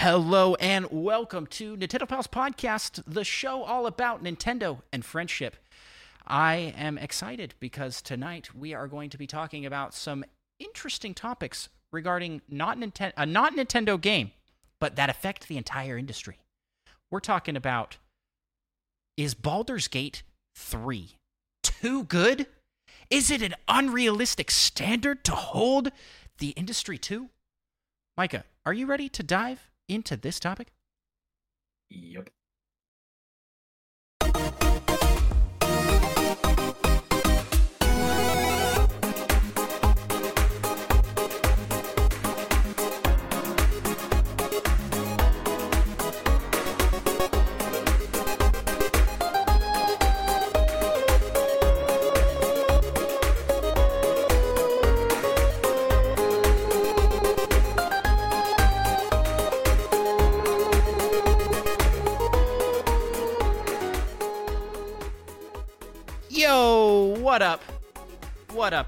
Hello and welcome to Nintendo Pals Podcast, the show all about Nintendo and friendship. I am excited because tonight we are going to be talking about some interesting topics regarding not Ninten- a not Nintendo game, but that affect the entire industry. We're talking about is Baldur's Gate 3 too good? Is it an unrealistic standard to hold the industry to? Micah, are you ready to dive into this topic? Yep.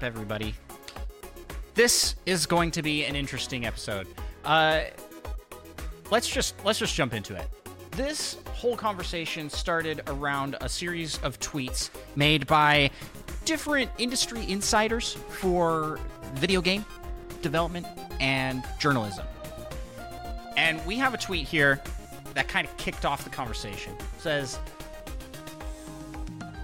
Up, everybody? This is going to be an interesting episode. Uh, let's just let's just jump into it. This whole conversation started around a series of tweets made by different industry insiders for video game development and journalism. And we have a tweet here that kind of kicked off the conversation. It says,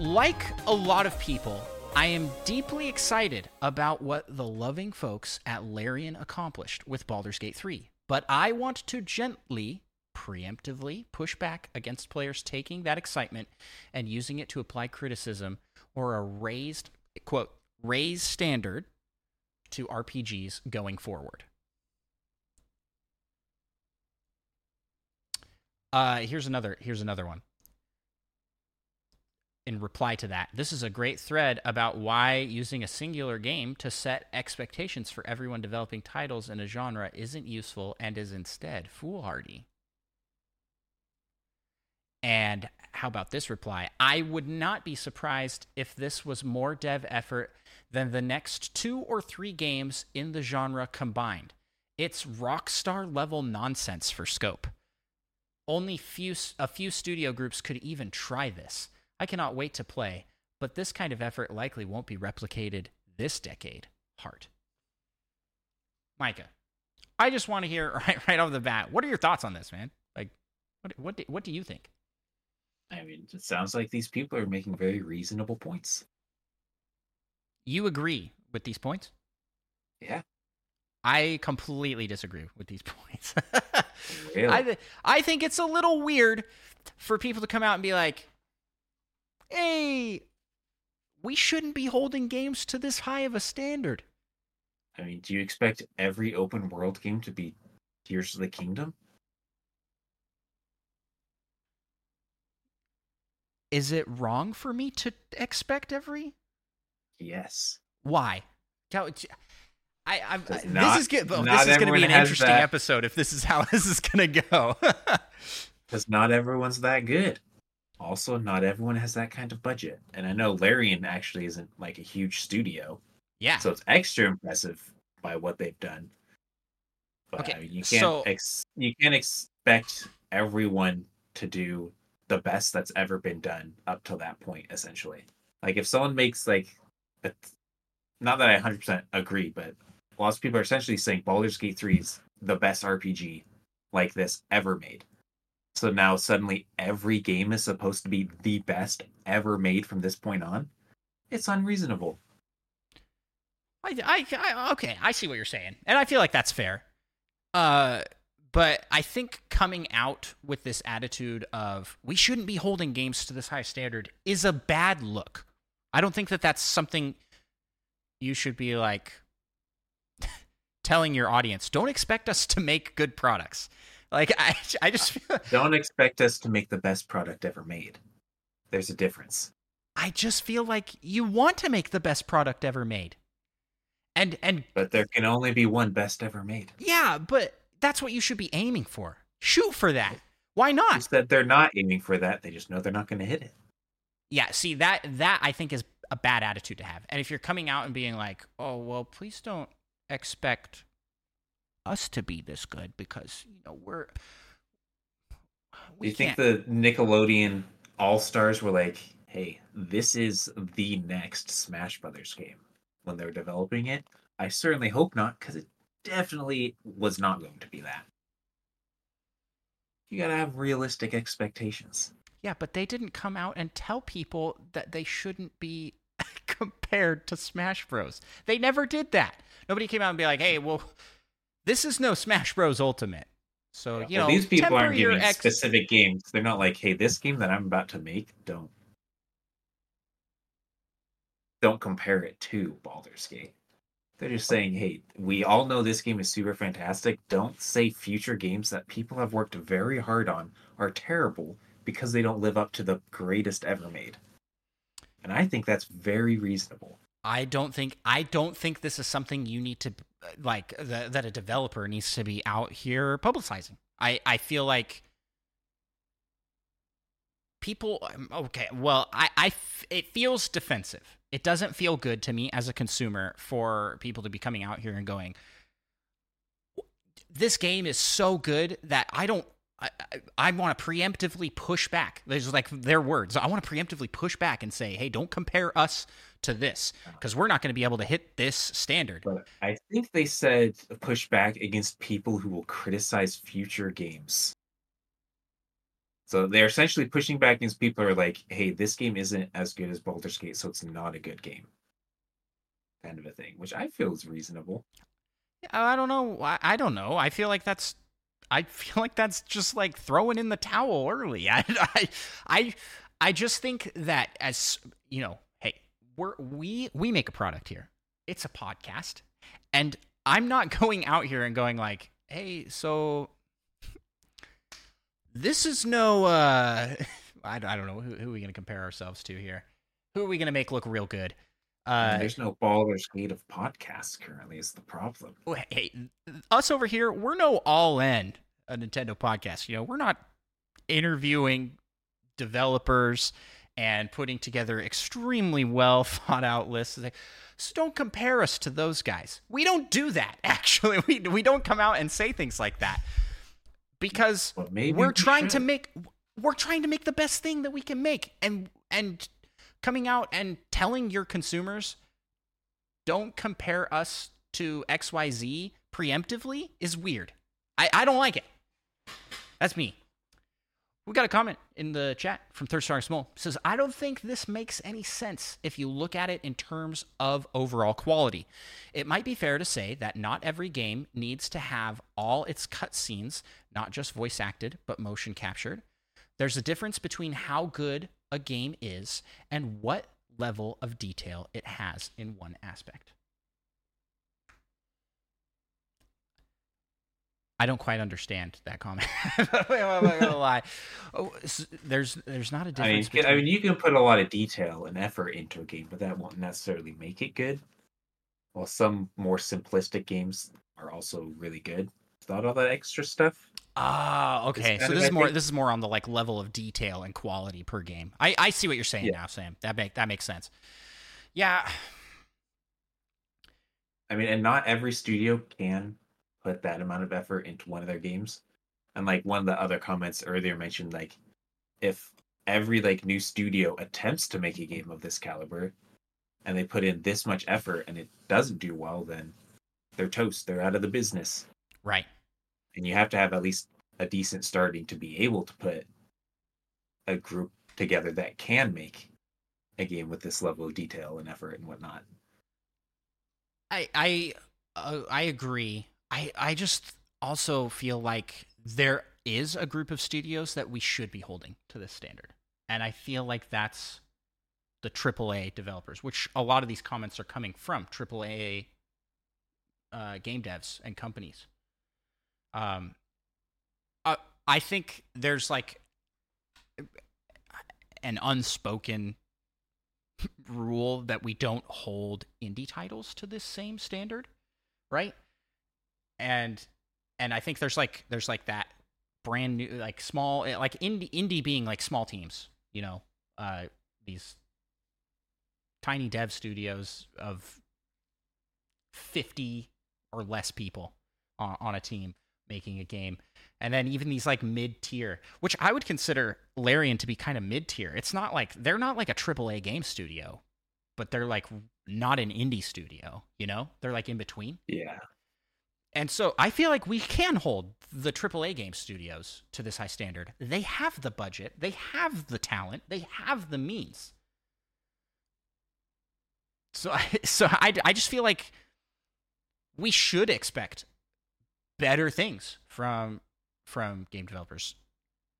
like a lot of people, I am deeply excited about what the loving folks at Larian accomplished with Baldur's Gate 3, but I want to gently, preemptively push back against players taking that excitement and using it to apply criticism or a raised, quote, raised standard to RPGs going forward. Uh, here's another. Here's another one in reply to that. This is a great thread about why using a singular game to set expectations for everyone developing titles in a genre isn't useful and is instead foolhardy. And how about this reply? I would not be surprised if this was more dev effort than the next two or three games in the genre combined. It's rockstar level nonsense for scope. Only few a few studio groups could even try this. I cannot wait to play, but this kind of effort likely won't be replicated this decade. Heart. Micah, I just want to hear right, right off the bat. What are your thoughts on this, man? Like, what what do, what do you think? I mean, it sounds like these people are making very reasonable points. You agree with these points? Yeah. I completely disagree with these points. Really? I th- I think it's a little weird for people to come out and be like, "Hey, we shouldn't be holding games to this high of a standard." I mean, do you expect every open world game to be Tears of the Kingdom? Is it wrong for me to expect every? Yes. Why? Tell- I, I, Does this is good. Oh, this is going to be an interesting that. episode if this is how this is going to go. Because not everyone's that good. Also, not everyone has that kind of budget. And I know Larian actually isn't like a huge studio, yeah. so it's extra impressive by what they've done. But Okay, I mean, you can't so- ex- you can't expect everyone to do the best that's ever been done up till that point. Essentially, like if someone makes like, a, not that I 100% agree, but lots of people are essentially saying Baldur's Gate 3 is the best RPG like this ever made. So now suddenly every game is supposed to be the best ever made from this point on. It's unreasonable. I, I, I, okay, I see what you're saying, and I feel like that's fair. Uh, but I think coming out with this attitude of we shouldn't be holding games to this high standard is a bad look. I don't think that that's something you should be like telling your audience. Don't expect us to make good products. Like I, I just feel, Don't expect us to make the best product ever made. There's a difference. I just feel like you want to make the best product ever made. And and But there can only be one best ever made. yeah, but that's what you should be aiming for. Shoot for that. Why not? that they're not aiming for that? They just know they're not going to hit it. Yeah, see that that I think is a bad attitude to have. And if you're coming out and being like, "Oh, well, please don't expect us to be this good because you know we're. Do you think the Nickelodeon All Stars were like, "Hey, this is the next Smash Brothers game"? When they're developing it, I certainly hope not, because it definitely was not going to be that. You gotta have realistic expectations. Yeah, but they didn't come out and tell people that they shouldn't be compared to Smash Bros. They never did that. Nobody came out and be like, "Hey, well, this is no Smash Bros. Ultimate." So you well, know, these people aren't giving ex- specific games. They're not like, "Hey, this game that I'm about to make, don't don't compare it to Baldur's Gate." They're just saying, "Hey, we all know this game is super fantastic. Don't say future games that people have worked very hard on are terrible because they don't live up to the greatest ever made." And I think that's very reasonable. I don't think I don't think this is something you need to like the, that a developer needs to be out here publicizing. I I feel like people um, okay, well, I I it feels defensive. It doesn't feel good to me as a consumer for people to be coming out here and going this game is so good that I don't I, I, I want to preemptively push back. There's like their words. I want to preemptively push back and say, hey, don't compare us to this because we're not going to be able to hit this standard. But I think they said push back against people who will criticize future games. So they're essentially pushing back against people who are like, hey, this game isn't as good as Baldur's Gate, so it's not a good game. Kind of a thing, which I feel is reasonable. I don't know. I, I don't know. I feel like that's I feel like that's just like throwing in the towel early. I, I, I, I just think that as you know, hey, we're we we make a product here. It's a podcast, and I'm not going out here and going like, hey, so this is no. uh I, I don't know who, who are we going to compare ourselves to here. Who are we going to make look real good? Uh, There's no Baldur's Gate of podcasts currently. Is the problem? Hey, us over here, we're no all in a Nintendo podcast. You know, we're not interviewing developers and putting together extremely well thought out lists. So don't compare us to those guys. We don't do that. Actually, we we don't come out and say things like that because we're trying to make we're trying to make the best thing that we can make and and coming out and telling your consumers don't compare us to XYZ preemptively is weird. I, I don't like it. That's me. We got a comment in the chat from Third Star Small. It says, I don't think this makes any sense if you look at it in terms of overall quality. It might be fair to say that not every game needs to have all its cutscenes, not just voice acted, but motion captured. There's a difference between how good a game is and what level of detail it has in one aspect. I don't quite understand that comment. I'm not gonna lie. Oh, there's there's not a difference. I mean, between... I mean, you can put a lot of detail and effort into a game, but that won't necessarily make it good. While some more simplistic games are also really good without all that extra stuff. Ah, okay. So this is more this is more on the like level of detail and quality per game. I I see what you're saying yeah. now, Sam. That make that makes sense. Yeah. I mean, and not every studio can put that amount of effort into one of their games. And like one of the other comments earlier mentioned, like if every like new studio attempts to make a game of this caliber and they put in this much effort and it doesn't do well, then they're toast. They're out of the business. Right and you have to have at least a decent starting to be able to put a group together that can make a game with this level of detail and effort and whatnot. I I uh, I agree. I I just also feel like there is a group of studios that we should be holding to this standard, and I feel like that's the AAA developers, which a lot of these comments are coming from AAA uh, game devs and companies. Um, I think there's like an unspoken rule that we don't hold indie titles to this same standard, right? And and I think there's like there's like that brand new like small like indie indie being like small teams, you know, uh these tiny dev studios of 50 or less people on, on a team making a game. And then even these like mid tier, which I would consider Larian to be kind of mid tier. It's not like they're not like a AAA game studio, but they're like not an indie studio, you know? They're like in between. Yeah. And so I feel like we can hold the AAA game studios to this high standard. They have the budget, they have the talent, they have the means. So I, so I, I just feel like we should expect better things from from game developers.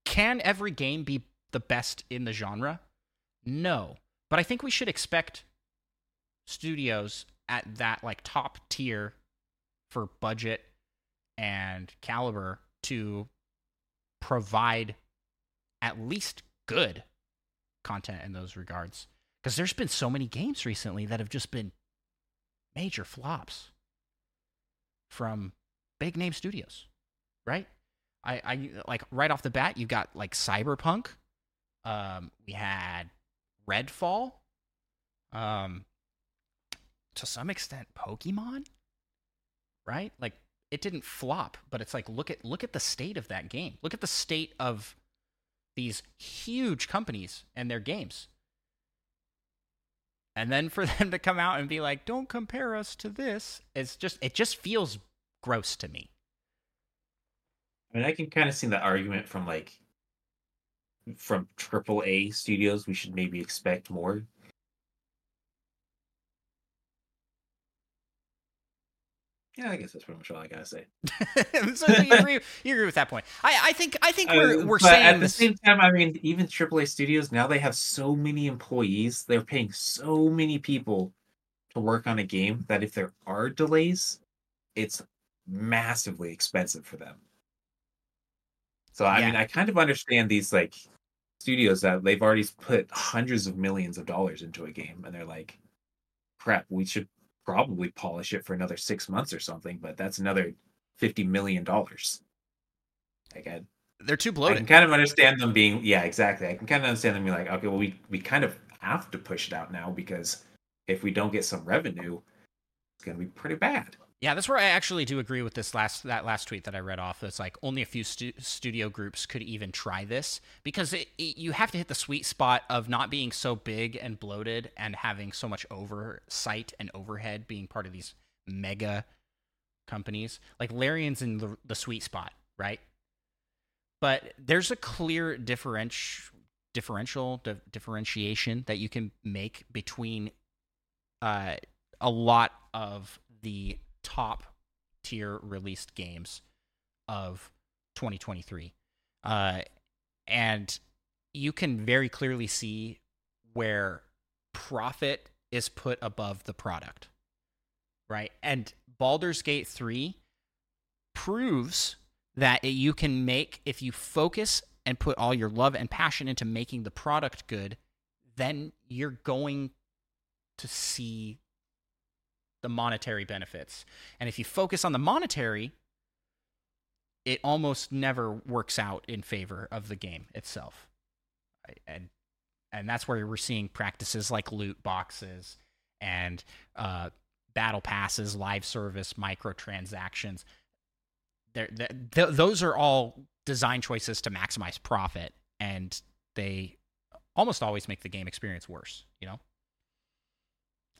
Can every game be the best in the genre? No. But I think we should expect studios at that like top tier for budget and caliber to provide at least good content in those regards because there's been so many games recently that have just been major flops from big name studios right i i like right off the bat you got like cyberpunk um we had redfall um to some extent pokemon right? Like it didn't flop, but it's like look at look at the state of that game. Look at the state of these huge companies and their games. And then for them to come out and be like, "Don't compare us to this." It's just it just feels gross to me. I mean, I can kind of see the argument from like from AAA studios. We should maybe expect more Yeah, I guess that's pretty much all I gotta say. so you agree? You agree with that point? I, I think I think we're Uh, we're saying at the this- same time, I mean, even AAA studios now they have so many employees. They're paying so many people to work on a game that if there are delays, it's massively expensive for them. So I mean, I kind of understand these like studios that they've already put hundreds of millions of dollars into a game, and they're like, "Crap, we should probably polish it for another six months or something." But that's another fifty million dollars. Like, I, they're too I bloated. can kind of understand them being yeah, exactly. I can kind of understand them being like, okay, well, we we kind of have to push it out now because if we don't get some revenue, it's gonna be pretty bad. Yeah, that's where I actually do agree with this last that last tweet that I read off. It's like only a few stu- studio groups could even try this because it, it, you have to hit the sweet spot of not being so big and bloated and having so much oversight and overhead being part of these mega companies. Like Larian's in the, the sweet spot, right? But there's a clear differenti- differential di- differentiation that you can make between uh, a lot of the top tier released games of 2023. Uh, and you can very clearly see where profit is put above the product. Right? And Baldur's Gate 3 proves that you can make, if you focus and put all your love and passion into making the product good, then you're going to see the monetary benefits. And if you focus on the monetary, it almost never works out in favor of the game itself. And and that's where we're seeing practices like loot boxes and uh, battle passes, live service, microtransactions. They're, th th- those are all design choices to maximize profit, and they almost always make the game experience worse. You know.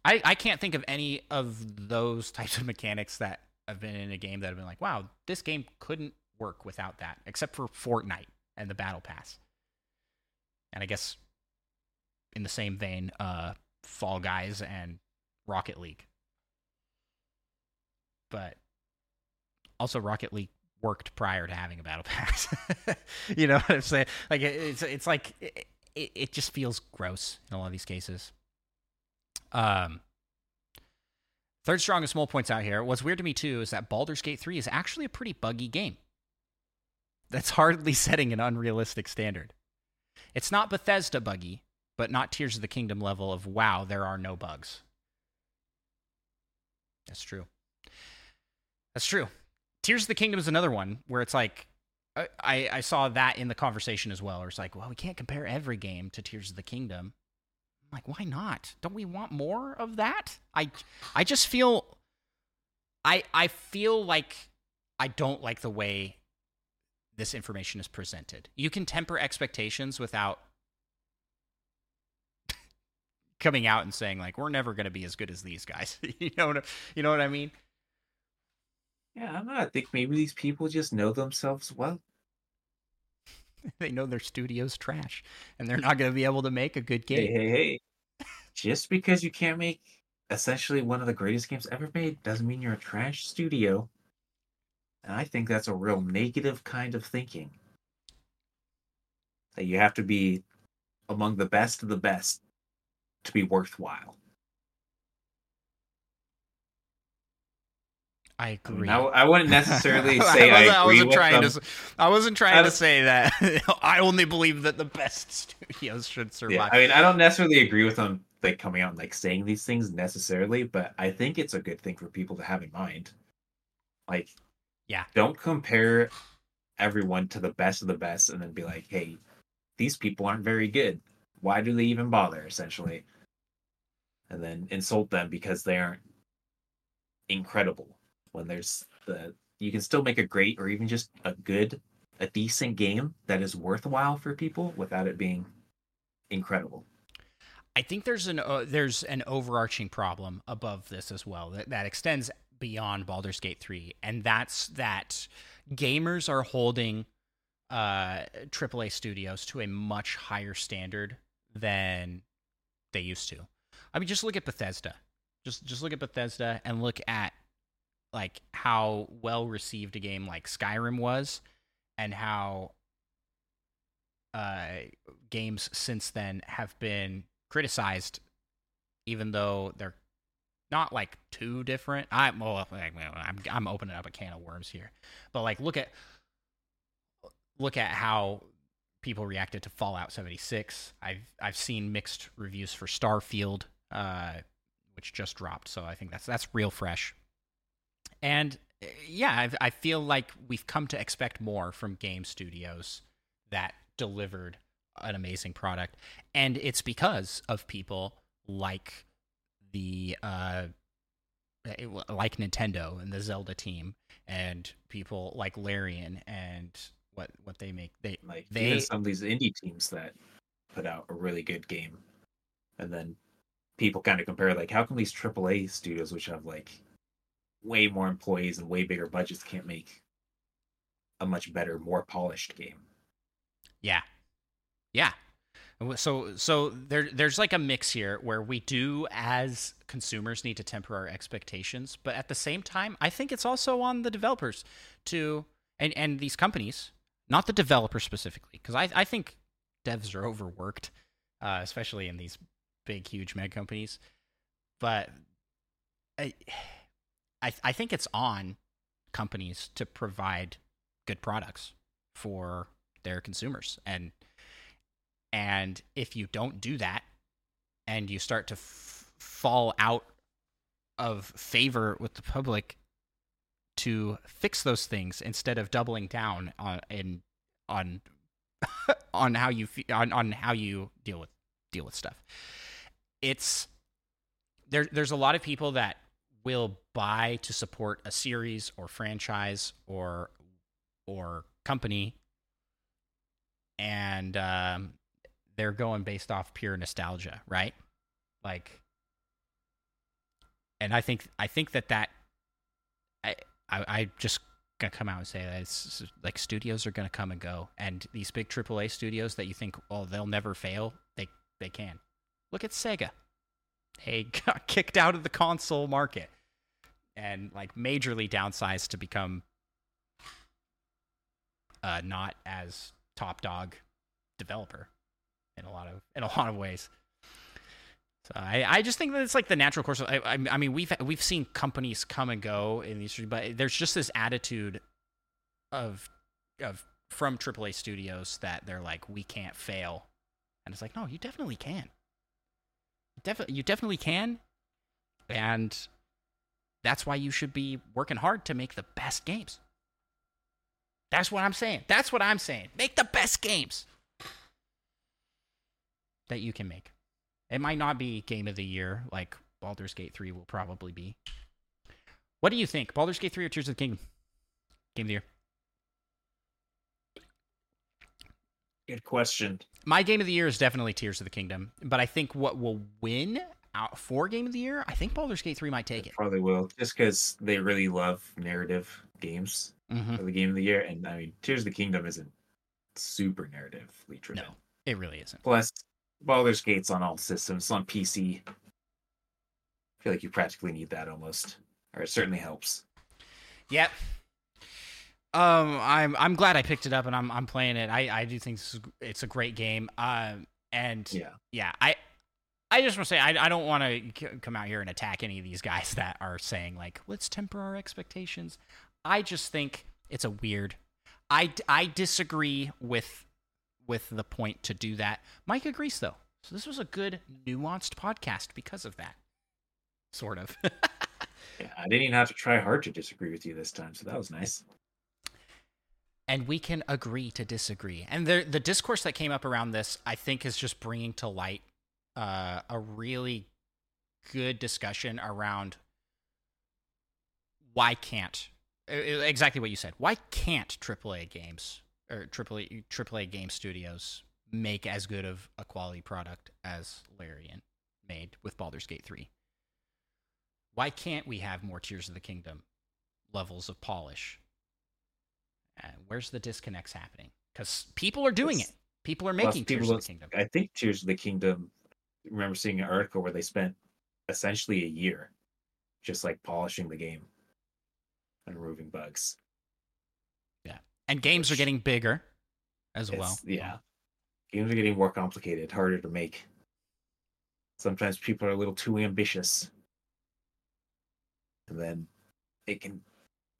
I, I can't think of any of those types of mechanics that have been in a game that have been like, wow, this game couldn't work without that, except for Fortnite and the Battle Pass. And I guess in the same vein, uh, Fall Guys and Rocket League. But also, Rocket League worked prior to having a Battle Pass. you know what I'm saying? Like, it's, it's like, it, it, it just feels gross in a lot of these cases. Um, third strongest mole points out here. What's weird to me too is that Baldur's Gate 3 is actually a pretty buggy game. That's hardly setting an unrealistic standard. It's not Bethesda buggy, but not Tears of the Kingdom level of wow, there are no bugs. That's true. That's true. Tears of the Kingdom is another one where it's like I, I saw that in the conversation as well. Where it's like, well, we can't compare every game to Tears of the Kingdom. I'm like, why not? Don't we want more of that? I I just feel I I feel like I don't like the way this information is presented. You can temper expectations without coming out and saying like we're never going to be as good as these guys. you know what you know what I mean? Yeah, I don't know. I think maybe these people just know themselves well. they know their studio's trash and they're not going to be able to make a good game. Hey, hey, hey. just because you can't make essentially one of the greatest games ever made doesn't mean you're a trash studio. And I think that's a real negative kind of thinking. That you have to be among the best of the best to be worthwhile. I agree. I, I wouldn't necessarily say I, I, agree wasn't with trying them. to. I wasn't trying I to say that. I only believe that the best studios should survive. Yeah, I mean, I don't necessarily agree with them like coming out and like saying these things necessarily, but I think it's a good thing for people to have in mind. Like, Yeah. don't compare everyone to the best of the best and then be like, hey, these people aren't very good. Why do they even bother? Essentially, and then insult them because they aren't incredible. When there's the you can still make a great or even just a good, a decent game that is worthwhile for people without it being incredible. I think there's an uh, there's an overarching problem above this as well that, that extends beyond Baldur's Gate 3 and that's that gamers are holding uh AAA studios to a much higher standard than they used to. I mean just look at Bethesda. Just just look at Bethesda and look at like how well received a game like Skyrim was and how uh games since then have been criticized even though they're not like too different. I well, I'm I'm opening up a can of worms here, but like look at look at how people reacted to Fallout 76. I've I've seen mixed reviews for Starfield, uh, which just dropped, so I think that's that's real fresh. And uh, yeah, I've, I feel like we've come to expect more from game studios that delivered an amazing product, and it's because of people like the uh like Nintendo and the Zelda team and people like Larian and what what they make. They Like They- some of these indie teams that put out a really good game, and then people kind of compare like, how come these AAA studios, which have like way more employees and way bigger budgets, can't make a much better, more polished game? Yeah. Yeah. So so there there's like a mix here where we do as consumers need to temper our expectations, but at the same time, I think it's also on the developers to and and these companies, not the developers specifically, because I I think devs are overworked, uh, especially in these big huge mega companies. But I I I think it's on companies to provide good products for their consumers. And and if you don't do that and you start to f- fall out of favor with the public to fix those things instead of doubling down on in on on how you fe- on, on how you deal with deal with stuff. It's there there's a lot of people that will buy to support a series or franchise or or company and um, they're going based off pure nostalgia, right? Like, and I think I think that that I I, I just gonna come out and say that it's like studios are gonna come and go, and these big AAA studios that you think oh they'll never fail, they they can. Look at Sega. They got kicked out of the console market and like majorly downsized to become uh, not as top dog developer in a lot of in a lot of ways. So I, I just think that it's like the natural course. Of, I, I mean we've we've seen companies come and go in these, but there's just this attitude of of from AAA studios that they're like we can't fail, and it's like no, you definitely can. Definitely, you definitely can, and that's why you should be working hard to make the best games. That's what I'm saying. That's what I'm saying. Make the best games that you can make. It might not be game of the year like Baldur's Gate 3 will probably be. What do you think? Baldur's Gate 3 or Tears of the Kingdom? Game of the year. Good question. My game of the year is definitely Tears of the Kingdom, but I think what will win out for game of the year, I think Baldur's Gate 3 might take it. Probably will, just because they really love narrative games hmm for the game of the year. And I mean, Tears of the Kingdom isn't super narratively driven. No, it really isn't. Plus, Baldur's Gate's on all systems, it's on PC. I feel like you practically need that almost, or it certainly helps. Yep. Um, I'm I'm glad I picked it up and I'm I'm playing it. I I do think this is, it's a great game. Um, and Yeah. yeah, I I just want to say I I don't want to come out here and attack any of these guys that are saying like let's temper our expectations. I just think it's a weird. I I disagree with with the point to do that. Mike agrees though. So this was a good nuanced podcast because of that. Sort of. Yeah, I didn't even have to try hard to disagree with you this time, so that was nice. and we can agree to disagree. And the the discourse that came up around this, I think, is just bringing to light uh, a really good discussion around why can't exactly what you said. Why can't AAA games or AAA AAA game studios make as good of a quality product as Larian made with Baldur's Gate 3? Why can't we have more Tears of the Kingdom levels of polish? Uh, where's the disconnects happening? Because people are doing It's- it. People are making Tears of the Kingdom. I think Tears of the Kingdom. Remember seeing an article where they spent essentially a year just like polishing the game and removing bugs. Yeah. And games are getting bigger as well. yeah, games are getting more complicated, harder to make. Sometimes people are a little too ambitious, and then it can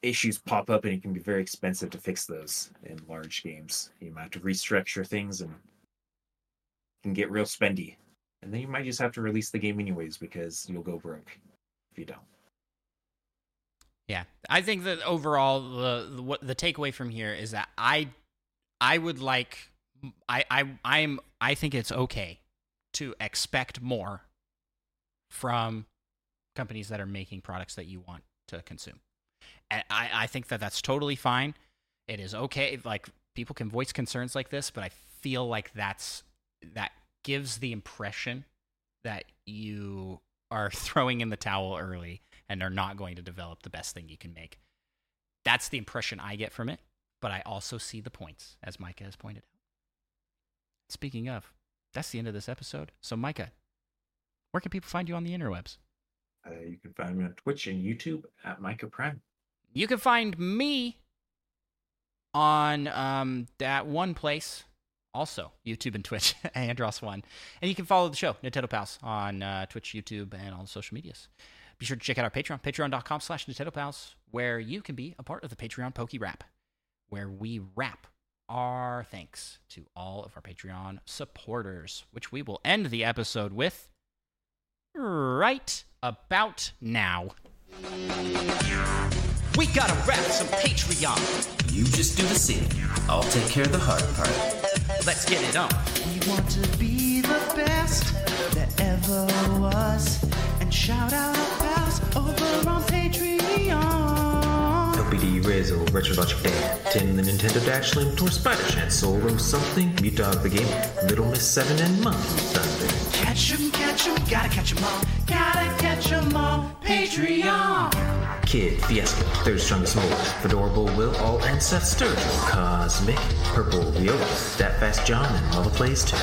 issues pop up, and it can be very expensive to fix those in large games. You might have to restructure things, and can get real spendy. And then you might just have to release the game anyways because you'll go broke if you don't. Yeah, I think that overall the, the what the takeaway from here is that I I would like I I I'm I think it's okay to expect more from companies that are making products that you want to consume. And I I think that that's totally fine. It is okay like people can voice concerns like this, but I feel like that's that gives the impression that you are throwing in the towel early and are not going to develop the best thing you can make. That's the impression I get from it, but I also see the points, as Micah has pointed out. Speaking of, that's the end of this episode. So, Micah, where can people find you on the interwebs? Uh, you can find me on Twitch and YouTube at Micah Prime. You can find me on um, that one place, also YouTube and Twitch, Andross1. And you can follow the show, Nintendo Pals, on uh, Twitch, YouTube, and all the social medias. Be sure to check out our Patreon, patreon.com slash Nintendo Pals, where you can be a part of the Patreon Poke Rap, where we wrap our thanks to all of our Patreon supporters, which we will end the episode with right about now. We gotta wrap some Patreon. You just do the singing. I'll take care of the hard part. Let's get it on. We want to be the best that ever was. And shout out our pals over on Patreon. LPD Rizzo, Retro Logic Dad, Tim the Nintendo Dash Link, or Spider Chan, Solo something, Mute Dog the Game, Little Miss 7, and Monkey Thunder. Catch 'em, catch 'em, gotta catch 'em all. Gotta catch 'em all. Patreon. Kid, Fiesta, Third Strongest Mode, Fedorable Will, All and Seth Sturgill, Cosmic, Purple, Viola, That Fast John, and all the Plays Too.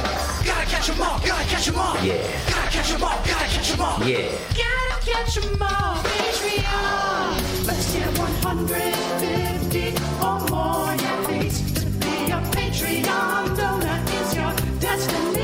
Gotta catch 'em all, gotta catch 'em all. Yeah. Gotta catch 'em all, gotta catch 'em all. Yeah. Gotta catch 'em all, Patreon. Let's get 150 or more, yeah, please. To be a Patreon donor is your destiny.